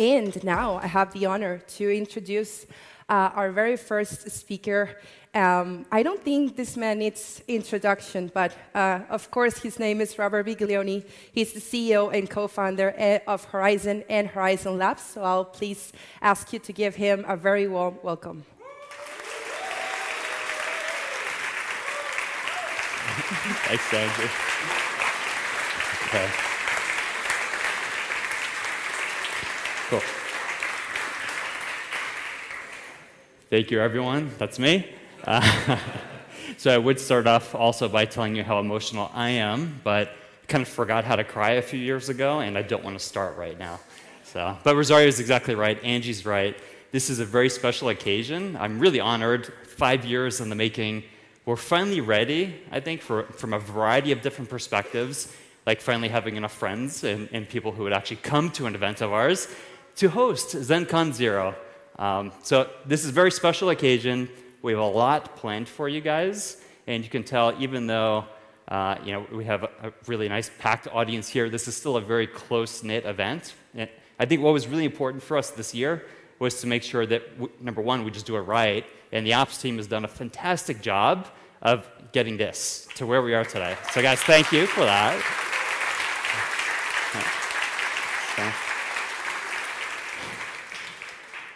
and now I have the honor to introduce uh, our very first speaker. Um, I don't think this man needs introduction, but uh, of course, his name is Robert Viglione. He's the CEO and co founder eh, of Horizen and Horizen Labs. So I'll please ask you to give him a very warm welcome. Thanks, Andrew. Okay. Thank you, everyone. That's me. Uh, so I would start off also by telling you how emotional I am, but kind of forgot how to cry a few years ago, and I don't want to start right now. So, but Rosario is exactly right. Angie's right. This is a very special occasion. I'm really honored. Five years in the making. We're finally ready, I think, for, from a variety of different perspectives, like finally having enough friends and, and people who would actually come to an event of ours to host ZenCon Zero. Um, so this is a very special occasion. We have a lot planned for you guys, and you can tell even though uh, you know we have a, really nice packed audience here, this is still a very close knit event. And I think what was really important for us this year was to make sure that number one we just do it right, and the ops team has done a fantastic job of getting this to where we are today. So guys, thank you for that.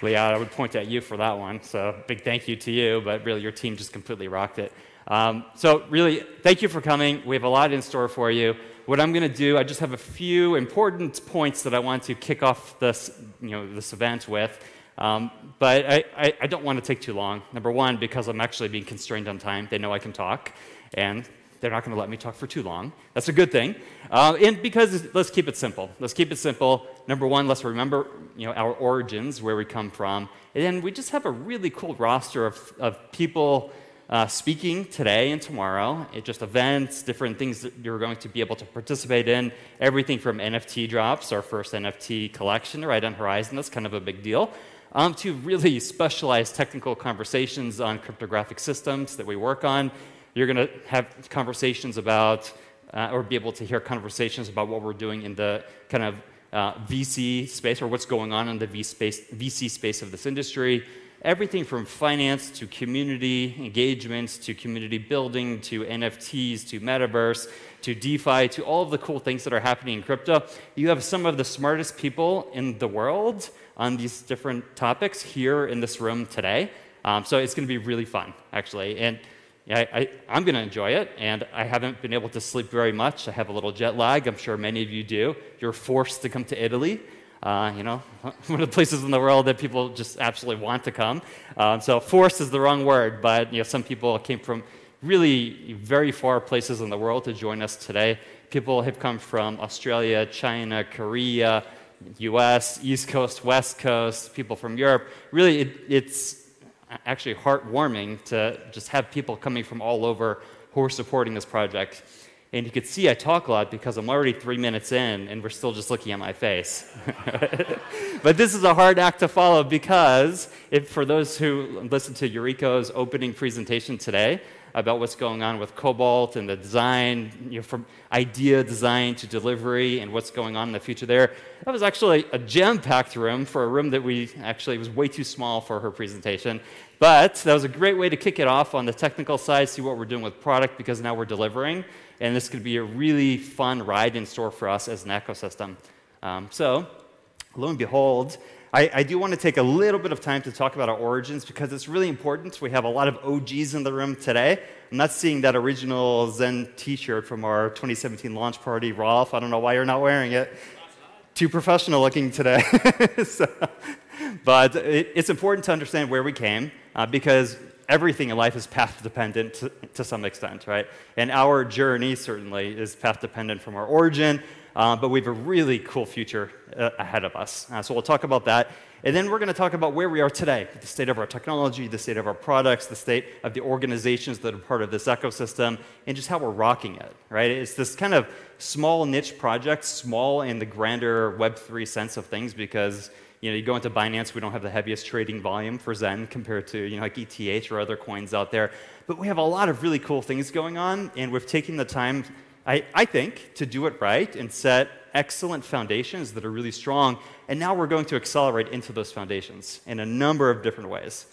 Leah, I would point at you for that one. So big thank you to you, but really your team just completely rocked it. Um, so really, thank you for coming. We have a lot in store for you. What I'm going to do, I just have a few important points that I want to kick off this, you know, this event with. Um, but I, I, I, don't want to take too long. Number one, because I'm actually being constrained on time. They know I can talk, and they're not going to let me talk for too long. That's a good thing. Uh, and because let's keep it simple. Let's keep it simple. Number one, let's remember you know, our origins, where we come from. And then we just have a really cool roster of, of people uh, speaking today and tomorrow. It just events, different things that you're going to be able to participate in. Everything from NFT drops, our first NFT collection right on Horizen. That's kind of a big deal um, to really specialized technical conversations on cryptographic systems that we work on. You're going to have conversations about, uh, or be able to hear conversations about what we're doing in the kind of uh, VC space or what's going on in the VC space of this industry. Everything from finance to community engagements to community building to NFTs to metaverse to DeFi to all of the cool things that are happening in crypto. You have some of the smartest people in the world on these different topics here in this room today. Um, so it's going to be really fun, actually. And I, am going to enjoy it, and I haven't been able to sleep very much. I have a little jet lag. I'm sure many of you do. You're forced to come to Italy. Uh, you know, one of the places in the world that people just absolutely want to come. Um, so forced is the wrong word, but you know, some people came from really very far places in the world to join us today. People have come from Australia, China, Korea, US, East Coast, West Coast, people from Europe. Really, it, it's actually heartwarming to just have people coming from all over who are supporting this project. And you can see I talk a lot because I'm already three minutes in and we're still just looking at my face. but this is a hard act to follow because if, for those who listened to Yuriko's opening presentation today, about what's going on with Cobalt and the design, you know, from idea design to delivery and what's going on in the future there. That was actually a jam-packed room for a room that we actually was way too small for her presentation. But that was a great way to kick it off on the technical side, see what we're doing with product because now we're delivering. And this could be a really fun ride in store for us as an ecosystem. Um, so, lo and behold, I, I, do want to take a little bit of time to talk about our origins because it's really important. We have a lot of OGs in the room today. I'm not seeing that original Zen t shirt from our 2017 launch party. Rolf, I don't know why you're not wearing it. Too professional looking today. so, but it, it's important to understand where we came uh, because everything in life is path dependent to, to, some extent, right? And our journey certainly is path dependent from our origin uh, but we have a really cool future uh, ahead of us. Uh, so we'll talk about that. And then we're going to talk about where we are today the state of our technology, the state of our products, the state of the organizations that are part of this ecosystem, and just how we're rocking it, right? It's this kind of small niche project, small in the grander Web3 sense of things, because you know, you go into Binance, we don't have the heaviest trading volume for Zen compared to, you know, like ETH or other coins out there. But we have a lot of really cool things going on, and we've taken the time I, I think, to do it right and set excellent foundations that are really strong, and now we're going to accelerate into those foundations in a number of different ways.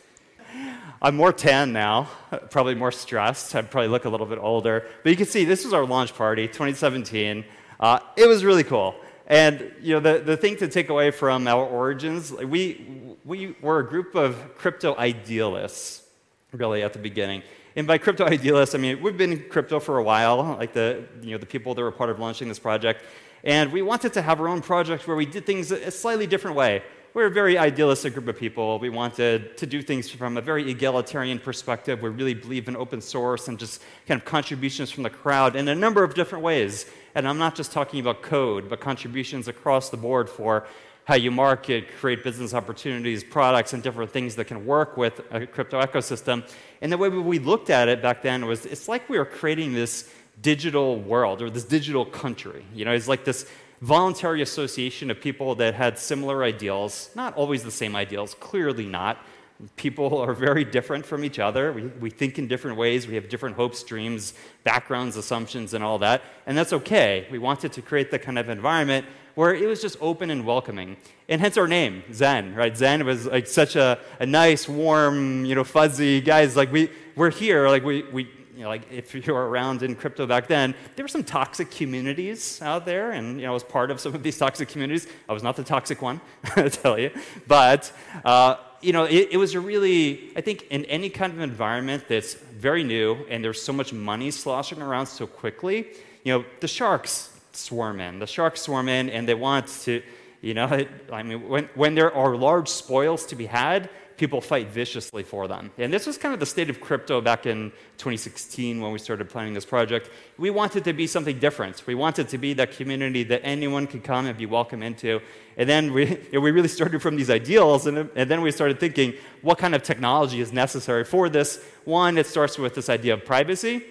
I'm more tan now, probably more stressed. I probably look a little bit older. But you can see this was our launch party, 2017. Uh, it was really cool. And you know, the, the thing to take away from our origins, we, we were a group of crypto idealists, really, at the beginning. And by crypto idealists, I mean, we've been in crypto for a while, like the, you know, the people that were part of launching this project. And we wanted to have our own project where we did things a slightly different way we're a very idealistic group of people. We wanted to do things from a very egalitarian perspective. We really believe in open source and just kind of contributions from the crowd in a number of different ways. And I'm not just talking about code, but contributions across the board for how you market, create business opportunities, products, and different things that can work with a crypto ecosystem. And the way we looked at it back then was it's like we were creating this digital world or this digital country. You know, it's like this voluntary association of people that had similar ideals, not always the same ideals, clearly not. People are very different from each other. We, we think in different ways. We have different hopes, dreams, backgrounds, assumptions, and all that. And that's okay. We wanted to create the kind of environment where it was just open and welcoming. And hence our name, Zen, right? Zen was like such a, a nice, warm, you know, fuzzy guys. Like we, we're here, like we, we you know, like if you were around in crypto back then, there were some toxic communities out there, and you know, I was part of some of these toxic communities. I was not the toxic one, I tell you, but uh, you know, it, it, was a really, I think, in any kind of environment that's very new and there's so much money sloshing around so quickly, you know, the sharks swarm in. The sharks swarm in, and they want to, you know, it, I mean, when when there are large spoils to be had people fight viciously for them. And this was kind of the state of crypto back in 2016 when we started planning this project. We wanted to be something different. We wanted to be that community that anyone could come and be welcome into. And then we, we really started from these ideals, and, and then we started thinking what kind of technology is necessary for this. One, it starts with this idea of privacy.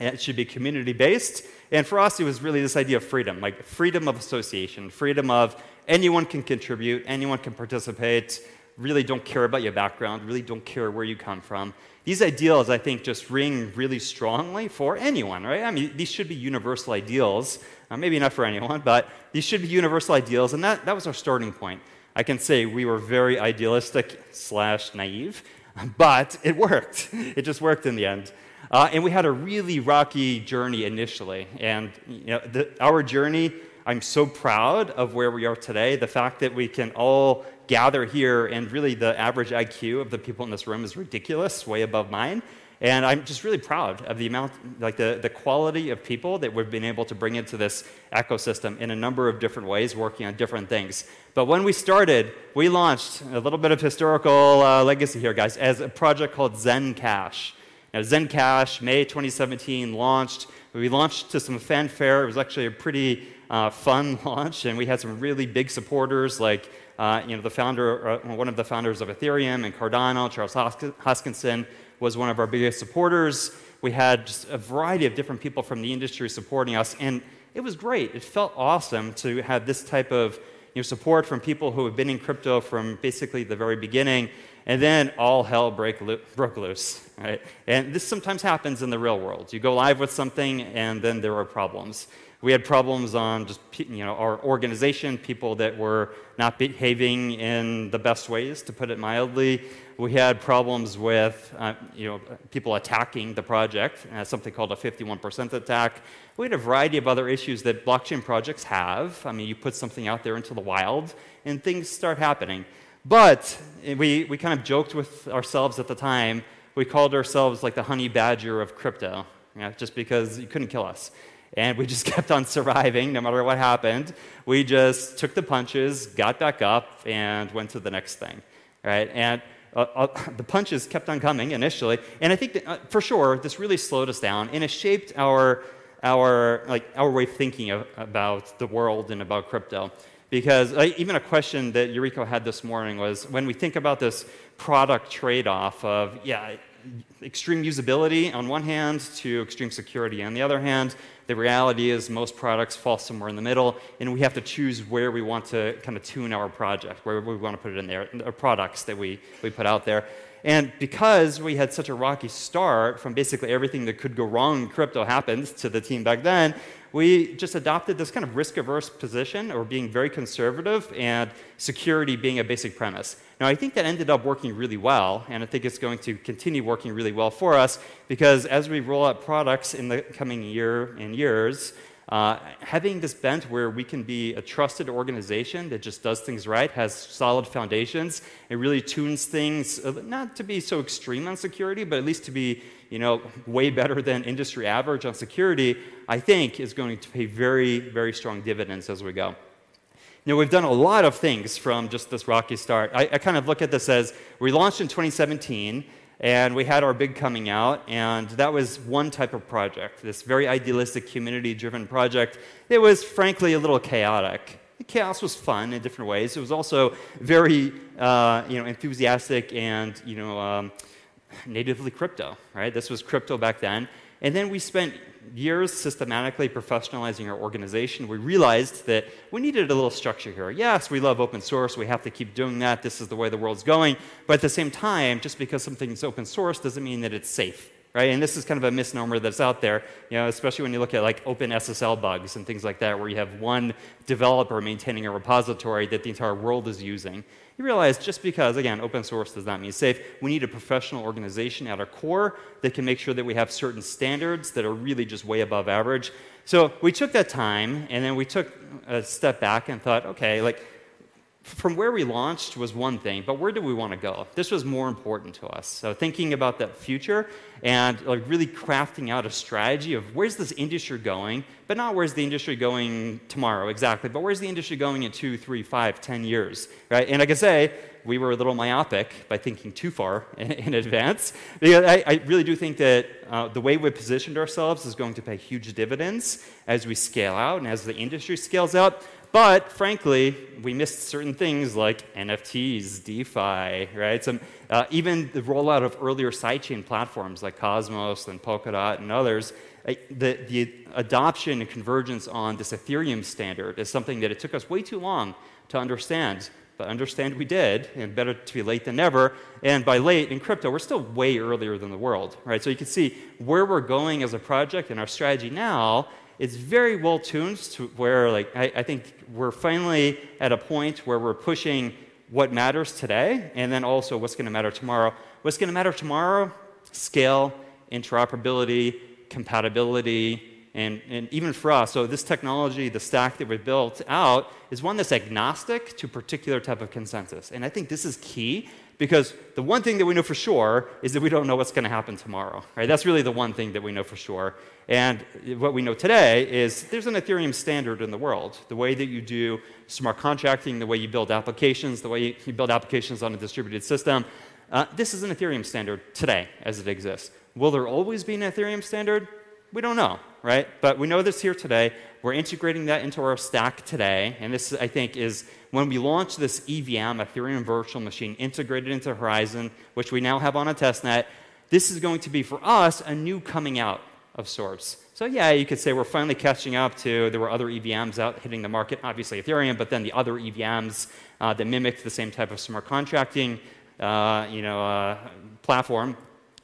And it should be community based. And for us, it was really this idea of freedom like freedom of association, freedom of anyone can contribute, anyone can participate really don't care about your background, really don't care where you come from. These ideals, I think, just ring really strongly for anyone, right? I mean, these should be universal ideals. Uh, maybe not for anyone, but these should be universal ideals, and that, that was our starting point. I can say we were very idealistic slash naive, but it worked. It just worked in the end. Uh, and we had a really rocky journey initially. And you know, the, our journey, I'm so proud of where we are today. The fact that we can all gather here, and really the average IQ of the people in this room is ridiculous, way above mine. And I'm just really proud of the amount, like the, the quality of people that we've been able to bring into this ecosystem in a number of different ways, working on different things. But when we started, we launched a little bit of historical uh, legacy here, guys, as a project called Zen Cash. Now, Zen Cash, May 2017, launched. We launched to some fanfare. It was actually a pretty uh, fun launch, and we had some really big supporters like uh, you know, the founder, uh, one of the founders of Ethereum and Cardano, Charles Hoskinson, was one of our biggest supporters. We had just a variety of different people from the industry supporting us, and it was great. It felt awesome to have this type of you know, support from people who have been in crypto from basically the very beginning, and then all hell break lo- broke loose. Right? And this sometimes happens in the real world. You go live with something, and then there are problems. We had problems on just you know our organization, people that were not behaving in the best ways, to put it mildly. We had problems with uh, you know people attacking the project, uh, something called a 51% attack. We had a variety of other issues that blockchain projects have. I mean, you put something out there into the wild, and things start happening. But we, we kind of joked with ourselves at the time. We called ourselves like the honey badger of crypto, you know, just because you couldn't kill us. And we just kept on surviving no matter what happened. We just took the punches, got back up, and went to the next thing, right? And uh, uh, the punches kept on coming initially. And I think that, uh, for sure, this really slowed us down, and it shaped our, our, like, our way of thinking of, about the world and about crypto. Because uh, even a question that Yuriko had this morning was when we think about this product trade off of, yeah, extreme usability on one hand to extreme security on the other hand, the reality is most products fall somewhere in the middle, and we have to choose where we want to kind of tune our project, where we want to put it in there, the products that we, we put out there. And because we had such a rocky start from basically everything that could go wrong in crypto happened to the team back then, we just adopted this kind of risk averse position or being very conservative and security being a basic premise. Now, I think that ended up working really well, and I think it's going to continue working really well for us because as we roll out products in the coming year and years, uh, having this bent where we can be a trusted organization that just does things right, has solid foundations, and really tunes things, uh, not to be so extreme on security, but at least to be you know, way better than industry average on security, I think is going to pay very, very strong dividends as we go. Know, we've done a lot of things from just this rocky start. I, I kind of look at this as we launched in 2017, and we had our big coming out, and that was one type of project, this very idealistic, community driven project. It was frankly a little chaotic. The chaos was fun in different ways. It was also very uh, you know, enthusiastic and you know, um, natively crypto, right? This was crypto back then. And then we spent years systematically professionalizing our organization. We realized that we needed a little structure here. Yes, we love open source. We have to keep doing that. This is the way the world's going. But at the same time, just because something's open source doesn't mean that it's safe. Right? And this is kind of a misnomer that's out there, you know, especially when you look at like open SSL bugs and things like that, where you have one developer maintaining a repository that the entire world is using you realize just because, again, open source does not mean safe, we need a professional organization at our core that can make sure that we have certain standards that are really just way above average. So we took that time and then we took a step back and thought, okay, like from where we launched was one thing, but where do we want to go? This was more important to us. So thinking about that future and like really crafting out a strategy of where's this industry going, but not where's the industry going tomorrow exactly, but where's the industry going in two, three, five, ten years, right? And I say, we were a little myopic by thinking too far in, in advance. I, I, really do think that uh, the way we positioned ourselves is going to pay huge dividends as we scale out and as the industry scales out. But frankly, we missed certain things like NFTs, DeFi, right? Some, uh, even the rollout of earlier sidechain platforms like Cosmos and Polkadot and others. Uh, the, the adoption and convergence on this Ethereum standard is something that it took us way too long to understand. But understand we did, and better to be late than never. And by late in crypto, we're still way earlier than the world, right? So you can see where we're going as a project and our strategy now it's very well tuned to where like I, I, think we're finally at a point where we're pushing what matters today and then also what's going to matter tomorrow. What's going to matter tomorrow? Scale interoperability compatibility and, and even for us. So this technology the stack that we built out is one that's agnostic to particular type of consensus. And i think this is key because the one thing that we know for sure is that we don't know what's going to happen tomorrow right that's really the one thing that we know for sure and what we know today is there's an Ethereum standard in the world. The way that you do smart contracting, the way you build applications, the way you build applications on a distributed system, uh, this is an Ethereum standard today as it exists. Will there always be an Ethereum standard? We don't know, right? But we know this here today. We're integrating that into our stack today. And this, I think, is when we launch this EVM, Ethereum Virtual Machine, integrated into Horizen, which we now have on a testnet. This is going to be, for us, a new coming out of sorts. So yeah, you could say we're finally catching up to, there were other EVMs out hitting the market, obviously Ethereum, but then the other EVMs uh, that mimicked the same type of smart contracting uh, you know, uh, platform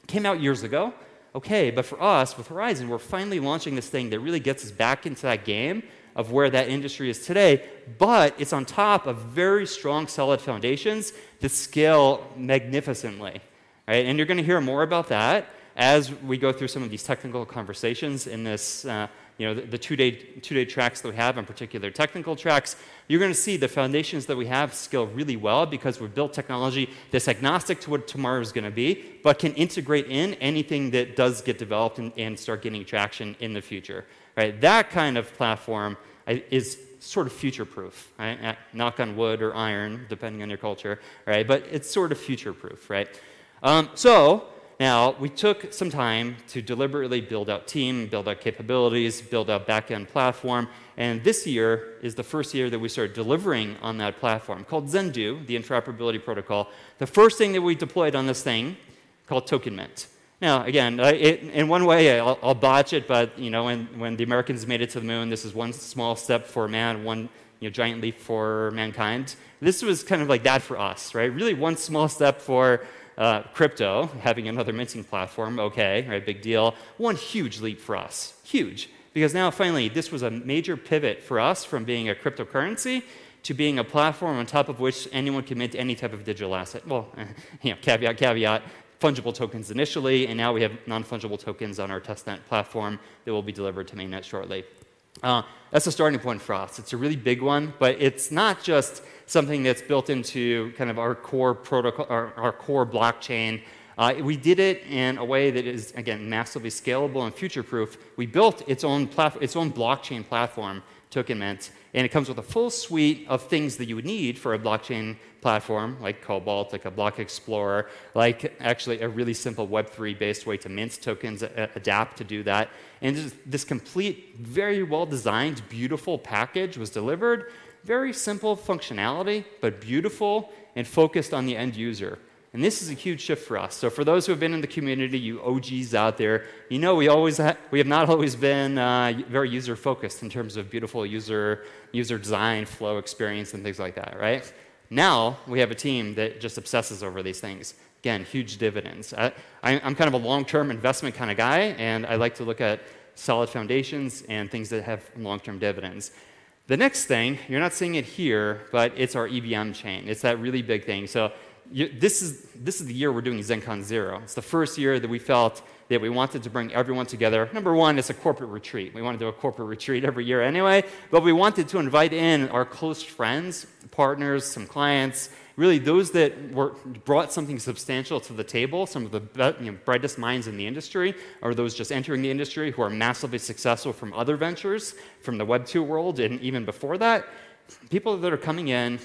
came out years ago. Okay, but for us, with Horizen, we're finally launching this thing that really gets us back into that game of where that industry is today, but it's on top of very strong, solid foundations that scale magnificently. Right? And you're going to hear more about that as we go through some of these technical conversations in this, uh, you know, the, the two-day, two-day tracks that we have, in particular technical tracks, you're going to see the foundations that we have scale really well because we've built technology that's agnostic to what tomorrow is going to be, but can integrate in anything that does get developed and, and start getting traction in the future. Right? That kind of platform is sort of future-proof. Right? Knock on wood or iron, depending on your culture. Right? But it's sort of future-proof. Right? Um, so now, we took some time to deliberately build out team, build out capabilities, build out backend platform, and this year is the first year that we started delivering on that platform called Zendoo, the interoperability protocol. The first thing that we deployed on this thing called Token Mint. Now, again, it, in one way, I'll, I'll, botch it, but you know, when, when the Americans made it to the moon, this is one small step for man, one you know, giant leap for mankind. This was kind of like that for us, right? Really, one small step for uh, crypto, having another minting platform, okay, right, big deal. One huge leap for us, huge, because now finally this was a major pivot for us from being a cryptocurrency to being a platform on top of which anyone can mint any type of digital asset. Well, you know, caveat, caveat, fungible tokens initially, and now we have non-fungible tokens on our testnet platform that will be delivered to mainnet shortly. Uh, that's a starting point for us. It's a really big one, but it's not just something that's built into kind of our core protocol, our, our core blockchain. Uh, we did it in a way that is, again, massively scalable and future-proof. We built its own, its own blockchain platform, TokenMint, and it comes with a full suite of things that you would need for a blockchain platform, like Cobalt, like a block explorer, like actually a really simple Web3 based way to mint tokens, adapt to do that. And this, this complete, very well designed, beautiful package was delivered. Very simple functionality, but beautiful and focused on the end user. And this is a huge shift for us. So, for those who have been in the community, you OGs out there, you know we, always ha- we have not always been uh, very user focused in terms of beautiful user, user design, flow experience, and things like that, right? Now we have a team that just obsesses over these things. Again, huge dividends. I, am kind of a long term investment kind of guy, and I like to look at solid foundations and things that have long term dividends. The next thing, you're not seeing it here, but it's our EVM chain. It's that really big thing. So you, this, is, this is the year we're doing ZenCon Zero. It's the first year that we felt that we wanted to bring everyone together. Number one, it's a corporate retreat. We want to do a corporate retreat every year anyway, but we wanted to invite in our close friends, partners, some clients, really those that were, brought something substantial to the table, some of the you know, brightest minds in the industry, or those just entering the industry who are massively successful from other ventures, from the Web 2 world, and even before that. People that are coming in,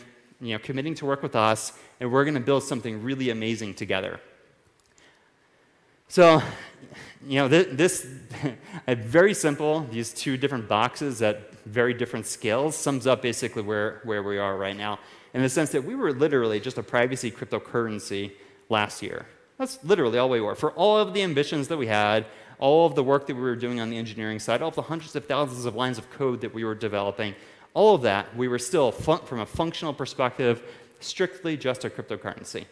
you know, committing to work with us, and we're going to build something really amazing together. So, you know, this, this very simple, these two different boxes at very different scales sums up basically where, where we are right now in the sense that we were literally just a privacy cryptocurrency last year. That's literally all we were. For all of the ambitions that we had, all of the work that we were doing on the engineering side, all of the hundreds of thousands of lines of code that we were developing, all of that, we were still, from a functional perspective, strictly just a cryptocurrency.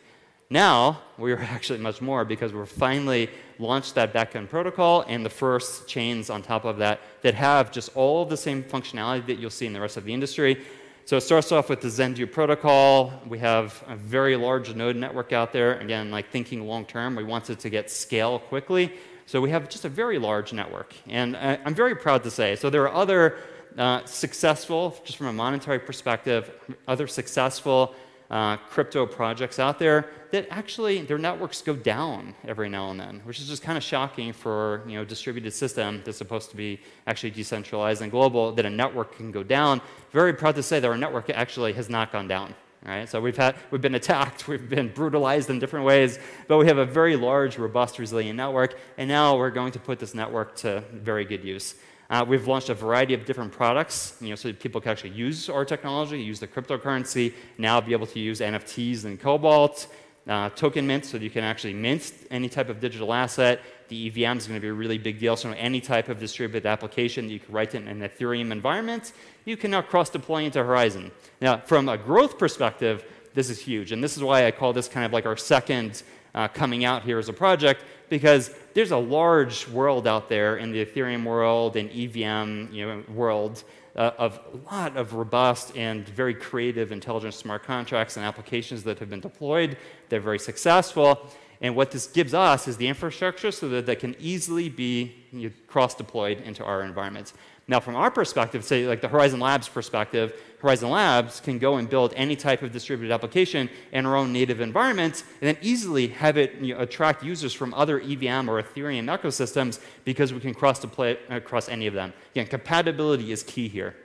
Now, we are actually much more because we're finally launched that backend protocol and the first chains on top of that that have just all the same functionality that you'll see in the rest of the industry. So it starts off with the Zendoo protocol. We have a very large node network out there. Again, like thinking long term, we wanted to get scale quickly. So we have just a very large network. And uh, I'm very proud to say, so there are other uh, successful, just from a monetary perspective, other successful uh, crypto projects out there that actually their networks go down every now and then, which is just kind of shocking for you know distributed system that's supposed to be actually decentralized and global. That a network can go down. Very proud to say that our network actually has not gone down. Right? So we've had we've been attacked, we've been brutalized in different ways, but we have a very large, robust, resilient network, and now we're going to put this network to very good use. Uh, we've launched a variety of different products, you know, so that people can actually use our technology, use the cryptocurrency, now be able to use NFTs and Cobalt, uh, token mint, so you can actually mint any type of digital asset. The EVM is going to be a really big deal. So any type of distributed application that you can write in an Ethereum environment, you can now cross-deploy into Horizen. Now, from a growth perspective, this is huge, and this is why I call this kind of like our second uh, coming out here as a project because there's a large world out there in the Ethereum world and EVM you know, world uh, of a lot of robust and very creative, intelligent smart contracts and applications that have been deployed. They're very successful. And what this gives us is the infrastructure so that they can easily be you know, cross deployed into our environments. Now, from our perspective, say like the Horizen Labs perspective, Horizen Labs can go and build any type of distributed application in our own native environment and then easily have it you know, attract users from other EVM or Ethereum ecosystems because we can cross deploy across any of them. Again, compatibility is key here.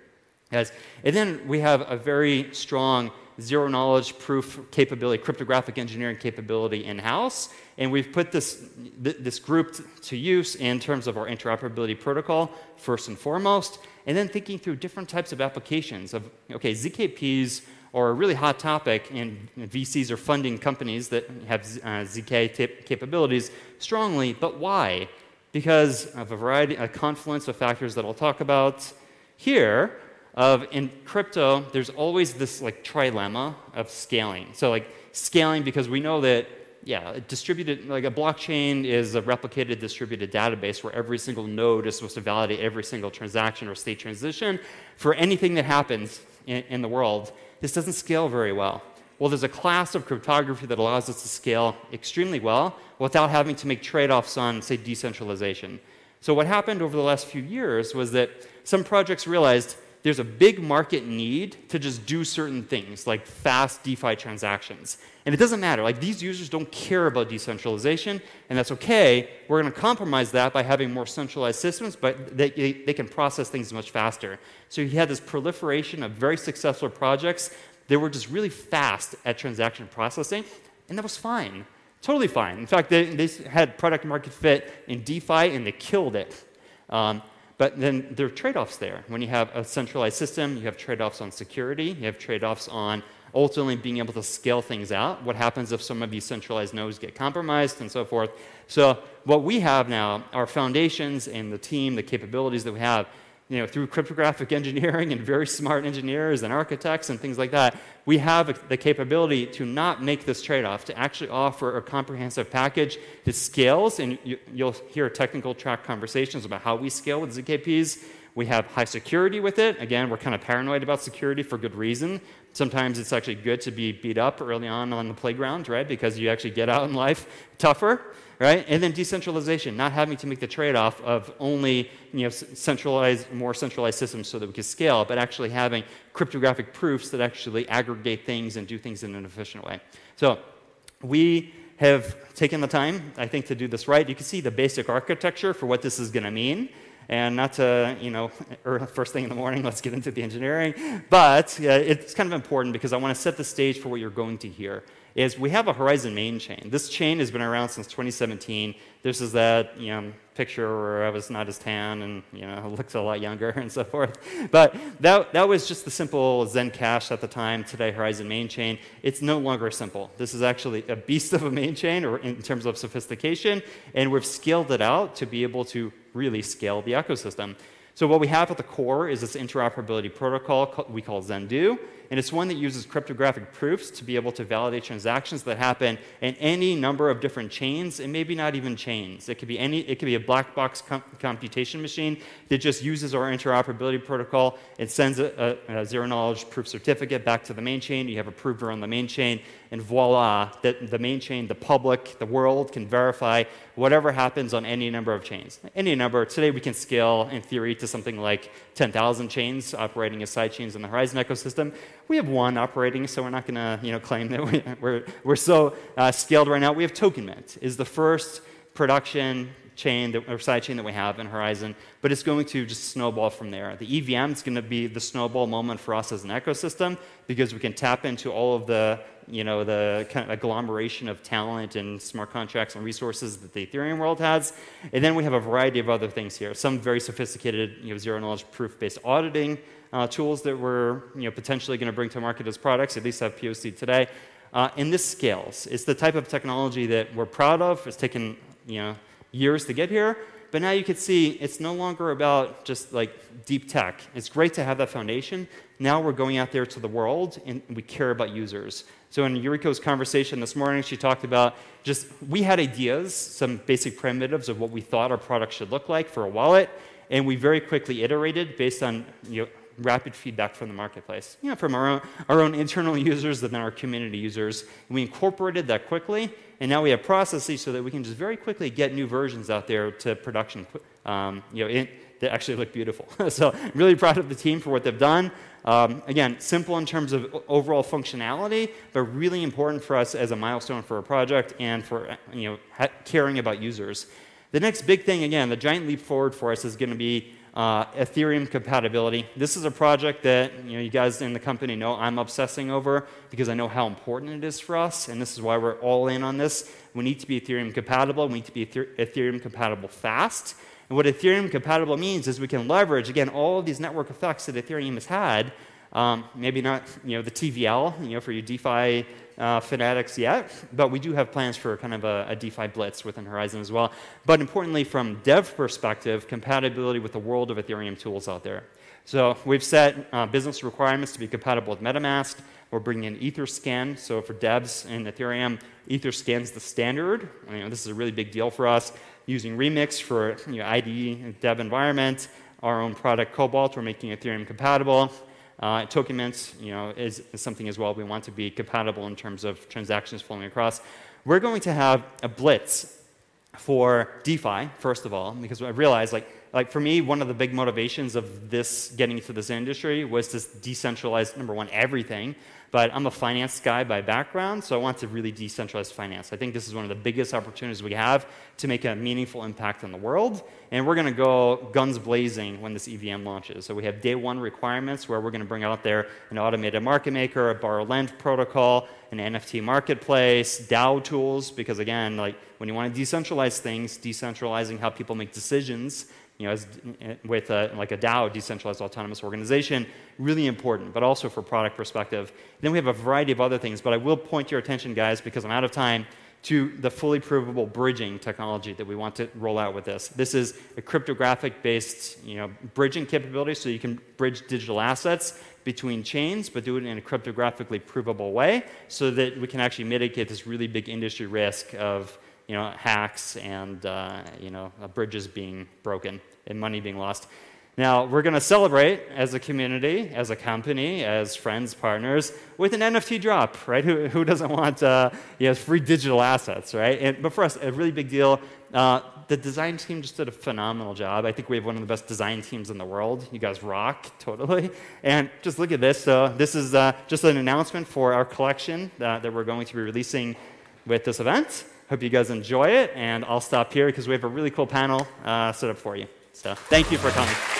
Yes. And then we have a very strong zero knowledge proof capability, cryptographic engineering capability in house. And we've put this, this group to use in terms of our interoperability protocol, first and foremost, and then thinking through different types of applications of, okay, ZKPs are a really hot topic, and VCs are funding companies that have uh, ZK capabilities strongly, but why? Because of a variety, a confluence of factors that I'll talk about here of in crypto, there's always this like trilemma of scaling. So like scaling because we know that yeah, a distributed, like a blockchain is a replicated distributed database where every single node is supposed to validate every single transaction or state transition for anything that happens in, in the world. This doesn't scale very well. Well, there's a class of cryptography that allows us to scale extremely well without having to make trade offs on, say, decentralization. So, what happened over the last few years was that some projects realized there's a big market need to just do certain things, like fast DeFi transactions. And it doesn't matter. Like, these users don't care about decentralization, and that's okay. We're going to compromise that by having more centralized systems, but they, they can process things much faster. So, you had this proliferation of very successful projects they were just really fast at transaction processing, and that was fine. Totally fine. In fact, they, they had product market fit in DeFi and they killed it. Um, but then there are trade offs there. When you have a centralized system, you have trade offs on security, you have trade offs on ultimately being able to scale things out. What happens if some of these centralized nodes get compromised and so forth? So, what we have now, our foundations and the team, the capabilities that we have, you know, through cryptographic engineering and very smart engineers and architects and things like that, we have the capability to not make this trade-off, to actually offer a comprehensive package that scales, and you, will hear technical track conversations about how we scale with ZKPs. We have high security with it. Again, we're kind of paranoid about security for good reason. Sometimes it's actually good to be beat up early on on the playground, right? Because you actually get out in life tougher right? And then decentralization, not having to make the trade-off of only you know, centralized, more centralized systems so that we can scale, but actually having cryptographic proofs that actually aggregate things and do things in an efficient way. So we have taken the time, I think, to do this right. You can see the basic architecture for what this is going to mean. And not to, you know, first thing in the morning, let's get into the engineering. But uh, it's kind of important because I want to set the stage for what you're going to hear is we have a Horizen main chain. This chain has been around since 2017. This is that you know, picture where I was not as tan and you know looks a lot younger and so forth. But that, that was just the simple Zen Cash at the time. Today, Horizen main chain. It's no longer simple. This is actually a beast of a main chain, or in terms of sophistication, and we've scaled it out to be able to really scale the ecosystem. So what we have at the core is this interoperability protocol we call Zendoo, and it's one that uses cryptographic proofs to be able to validate transactions that happen in any number of different chains, and maybe not even chains. It could be any, it could be a black box com computation machine that just uses our interoperability protocol. It sends a, a, a, zero knowledge proof certificate back to the main chain. You have a prover on the main chain, and voila, that the main chain, the public, the world can verify whatever happens on any number of chains. Any number. Today we can scale, in theory, to something like 10,000 chains operating as side chains in the Horizen ecosystem. We have one operating, so we're not going to you know, claim that we, are we're, we're so uh, scaled right now. We have TokenMint, is the first production chain that, or side chain that we have in Horizen, but it's going to just snowball from there. The EVM is going to be the snowball moment for us as an ecosystem because we can tap into all of the you know the kind of agglomeration of talent and smart contracts and resources that the Ethereum world has, and then we have a variety of other things here. Some very sophisticated you know, zero knowledge proof based auditing uh, tools that we're you know, potentially going to bring to market as products. At least have POC today. Uh, and this scales. It's the type of technology that we're proud of. It's taken you know, years to get here. But now you can see it's no longer about just like deep tech. It's great to have that foundation. Now we're going out there to the world and we care about users. So in Yuriko's conversation this morning, she talked about just we had ideas, some basic primitives of what we thought our product should look like for a wallet, and we very quickly iterated based on you know, rapid feedback from the marketplace, you know, from our own, our own internal users and then our community users. And we incorporated that quickly, and now we have processes so that we can just very quickly get new versions out there to production. Um, you know, in, that actually look beautiful. so I'm really proud of the team for what they've done. Um, again, simple in terms of overall functionality, but really important for us as a milestone for a project and for you know caring about users. The next big thing, again, the giant leap forward for us is going to be uh, Ethereum compatibility. This is a project that you, know, you guys in the company know I'm obsessing over because I know how important it is for us, and this is why we're all in on this. We need to be Ethereum compatible. We need to be Ethereum compatible fast. And what Ethereum compatible means is we can leverage, again, all of these network effects that Ethereum has had. Um, maybe not you know, the TVL you know, for your DeFi uh, fanatics yet, but we do have plans for kind of a, a, DeFi blitz within Horizen as well. But importantly, from dev perspective, compatibility with the world of Ethereum tools out there. So we've set uh, business requirements to be compatible with MetaMask. We're bringing in Etherscan. So for devs in Ethereum, Etherscan's the standard. This is a really big deal for us. Using Remix for you know, IDE dev environment, our own product Cobalt, we're making Ethereum compatible. Uh, token mint, you know, is, is, something as well we want to be compatible in terms of transactions flowing across. We're going to have a blitz for DeFi, first of all, because I realized, like, like for me, one of the big motivations of this getting into this industry was to decentralize, number one, everything. But I'm a finance guy by background, so I want to really decentralize finance. I think this is one of the biggest opportunities we have to make a meaningful impact on the world. And we're going to go guns blazing when this EVM launches. So we have day one requirements where we're going to bring out there an automated market maker, a borrow lend protocol, an NFT marketplace, DAO tools, because again, like when you want to decentralize things, decentralizing how people make decisions you know, as, eh, with a, like a DAO, decentralized autonomous organization, really important, but also for product perspective. Then we have a variety of other things, but I will point your attention, guys, because I'm out of time, to the fully provable bridging technology that we want to roll out with this. This is a cryptographic-based, you know, bridging capability, so you can bridge digital assets between chains, but do it in a cryptographically provable way, so that we can actually mitigate this really big industry risk of you know, hacks and uh, you know, bridges being broken and money being lost. Now, we're going to celebrate as a community, as a company, as friends, partners, with an NFT drop, right? Who, who doesn't want uh, you know, free digital assets, right? And, but for us, a really big deal. Uh, the design team just did a phenomenal job. I think we have one of the best design teams in the world. You guys rock, totally. And just look at this. So, this is uh, just an announcement for our collection uh, that we're going to be releasing with this event. Hope you guys enjoy it, and I'll stop here because we have a really cool panel uh, set up for you. So thank you for coming.